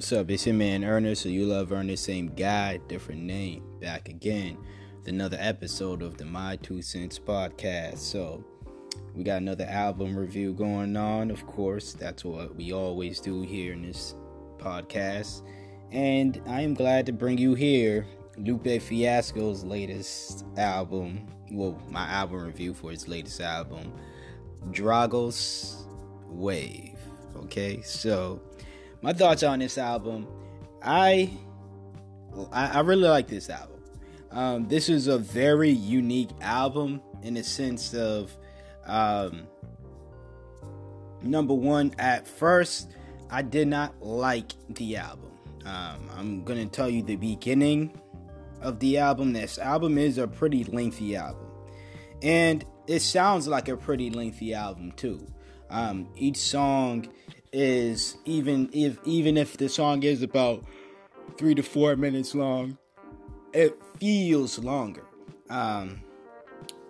What's up? It's your man Ernest, so you love Ernest, same guy, different name. Back again with another episode of the My Two Cents podcast. So, we got another album review going on, of course. That's what we always do here in this podcast. And I am glad to bring you here Lupe Fiasco's latest album. Well, my album review for his latest album, Dragos Wave. Okay, so my thoughts on this album. I I, really like this album. Um, this is a very unique album in the sense of um, number one. At first, I did not like the album. Um, I'm gonna tell you the beginning of the album. This album is a pretty lengthy album, and it sounds like a pretty lengthy album too. Um, each song is even if even if the song is about three to four minutes long, it feels longer. Um,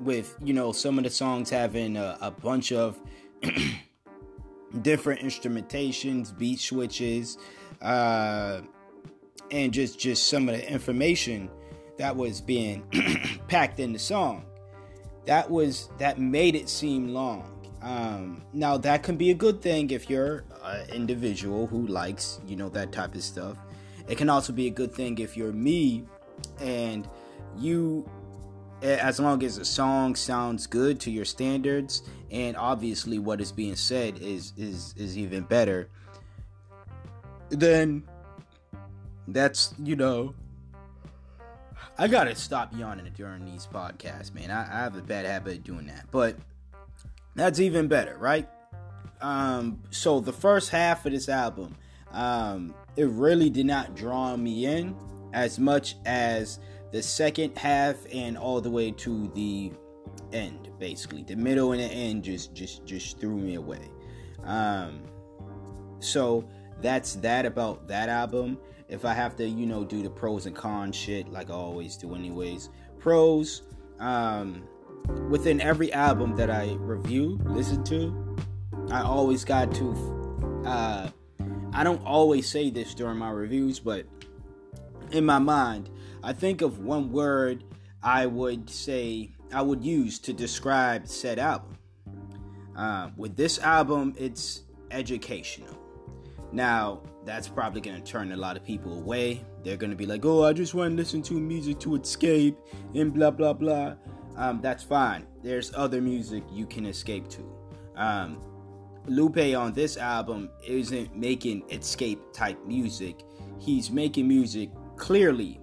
with you know some of the songs having a, a bunch of different instrumentations, beat switches, uh, and just just some of the information that was being packed in the song. That was that made it seem long. Um, now that can be a good thing if you're individual who likes you know that type of stuff. It can also be a good thing if you're me and you as long as the song sounds good to your standards and obviously what is being said is is is even better then that's you know i gotta stop yawning during these podcasts man I, I have a bad habit of doing that but that's even better right um so the first half of this album um it really did not draw me in as much as the second half and all the way to the end basically. The middle and the end just just just threw me away. Um so that's that about that album. If i have to you know do the pros and cons shit like i always do anyways. Pros um within every album that i review listen to i always got to uh i don't always say this during my reviews but in my mind I think of one word I would say I would use to describe said album. Uh, with this album, it's educational. Now, that's probably going to turn a lot of people away. They're going to be like, oh, I just want to listen to music to escape and blah, blah, blah. Um, that's fine. There's other music you can escape to. Um, Lupe on this album isn't making escape type music, he's making music clearly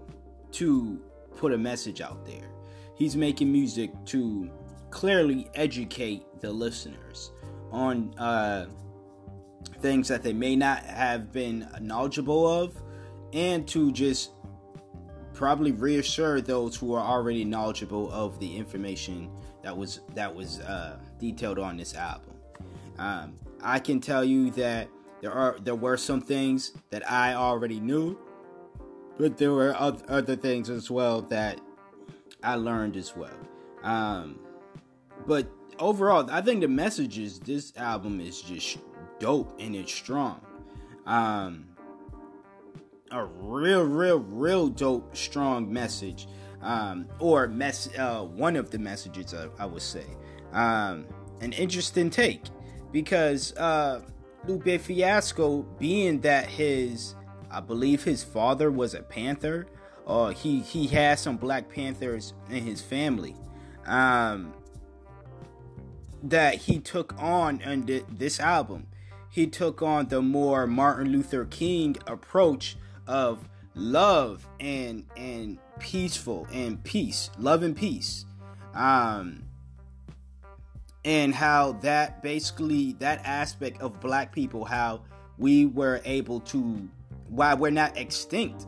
to put a message out there. He's making music to clearly educate the listeners on uh, things that they may not have been knowledgeable of, and to just probably reassure those who are already knowledgeable of the information that was that was uh, detailed on this album. Um, I can tell you that there are there were some things that I already knew but there were other things as well that I learned as well. Um, but overall, I think the messages this album is just dope and it's strong. Um, a real, real, real dope, strong message, um, or mess, uh, one of the messages I, I would say, um, an interesting take because uh, Lupe Fiasco, being that his I believe his father was a Panther. Uh, he he has some Black Panthers in his family. Um, that he took on in this album. He took on the more Martin Luther King approach of love and and peaceful and peace, love and peace. Um, and how that basically that aspect of black people how we were able to why we're not extinct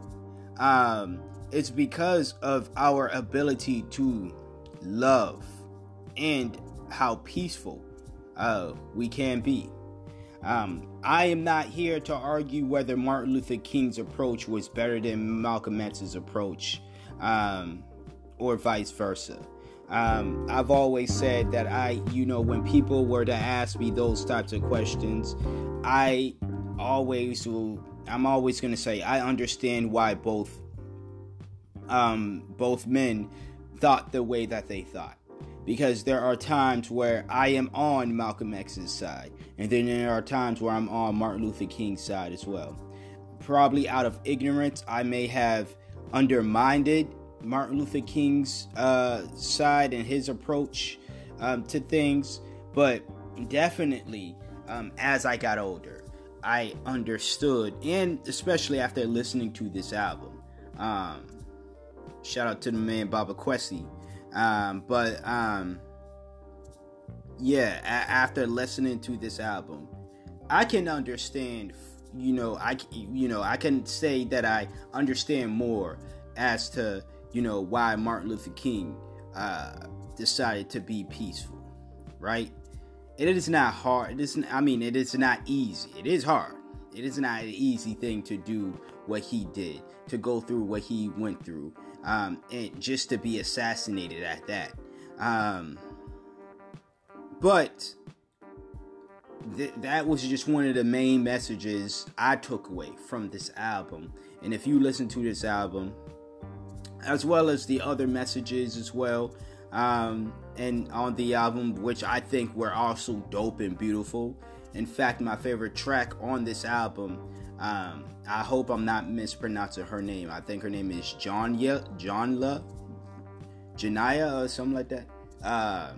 um, it's because of our ability to love and how peaceful uh, we can be. Um, I am not here to argue whether Martin Luther King's approach was better than Malcolm X's approach um, or vice versa. Um, I've always said that I, you know, when people were to ask me those types of questions, I always will I'm always gonna say I understand why both um, both men thought the way that they thought. Because there are times where I am on Malcolm X's side, and then there are times where I'm on Martin Luther King's side as well. Probably out of ignorance, I may have undermined Martin Luther King's uh, side and his approach um, to things, but definitely um, as I got older, I understood, and especially after listening to this album. Um, shout out to the man Baba Quessy. Um, but um, yeah, a- after listening to this album, I can understand. You know, I you know I can say that I understand more as to you know why Martin Luther King uh, decided to be peaceful, right? It is not hard. It isn't. I mean, it is not easy. It is hard. It is not an easy thing to do what he did, to go through what he went through, um, and just to be assassinated at that. Um, but th- that was just one of the main messages I took away from this album. And if you listen to this album, as well as the other messages as well, um, and on the album, which I think were also dope and beautiful. In fact, my favorite track on this album, um, I hope I'm not mispronouncing her name. I think her name is Jonya, Johnla, Janaya, or something like that. Uh,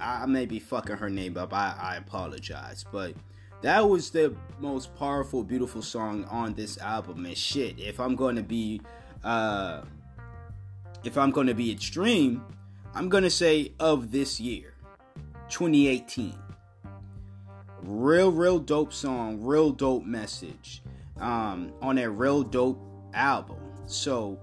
I may be fucking her name up. I, I apologize, but that was the most powerful, beautiful song on this album. And shit, if I'm going to be, uh, if I'm going to be extreme, I'm going to say of this year, 2018. Real, real dope song, real dope message um, on a real dope album. So,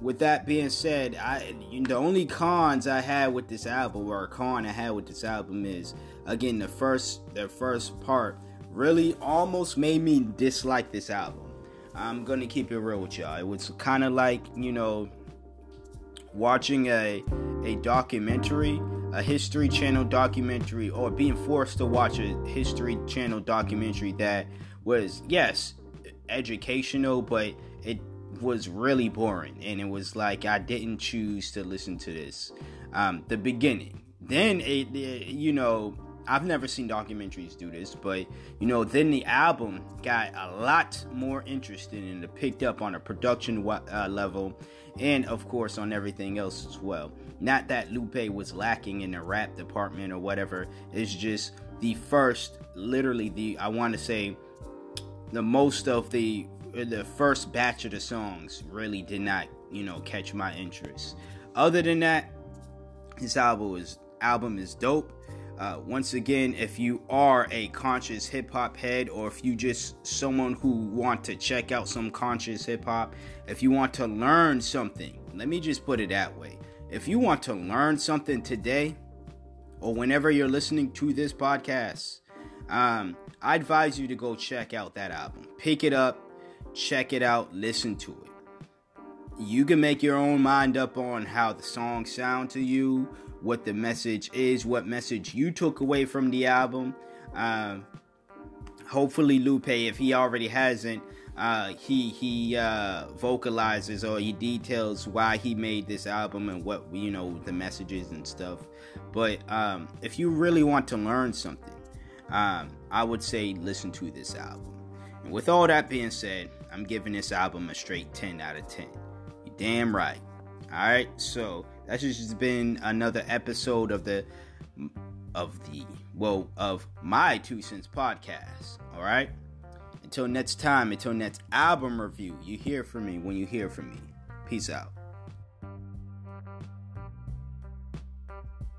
with that being said, I the only cons I had with this album, or a con I had with this album, is again the first the first part really almost made me dislike this album. I'm gonna keep it real with y'all. It was kind of like you know watching a a documentary, a History Channel documentary, or being forced to watch a History Channel documentary that was yes educational, but it was really boring, and it was like I didn't choose to listen to this. Um, the beginning, then it, it you know I've never seen documentaries do this, but you know, then the album got a lot more interesting and it picked up on a production uh, level and, of course, on everything else as well. Not that Lupe was lacking in the rap department or whatever, it's just the first, literally, the I want to say, the most of the the first batch of the songs really did not, you know, catch my interest. Other than that, his album is album is dope. Uh, once again, if you are a conscious hip hop head, or if you just someone who want to check out some conscious hip hop, if you want to learn something, let me just put it that way. If you want to learn something today, or whenever you're listening to this podcast, um, I advise you to go check out that album. Pick it up, check it out, listen to it. You can make your own mind up on how the songs sound to you, what the message is, what message you took away from the album. Uh, hopefully, Lupe, if he already hasn't, uh, he he uh, vocalizes or he details why he made this album and what you know the messages and stuff. But um, if you really want to learn something, um, I would say listen to this album. And with all that being said, I'm giving this album a straight 10 out of 10. You damn right. All right, so that's just been another episode of the of the well of my two cents podcast. All right. Until next time, until next album review, you hear from me when you hear from me. Peace out.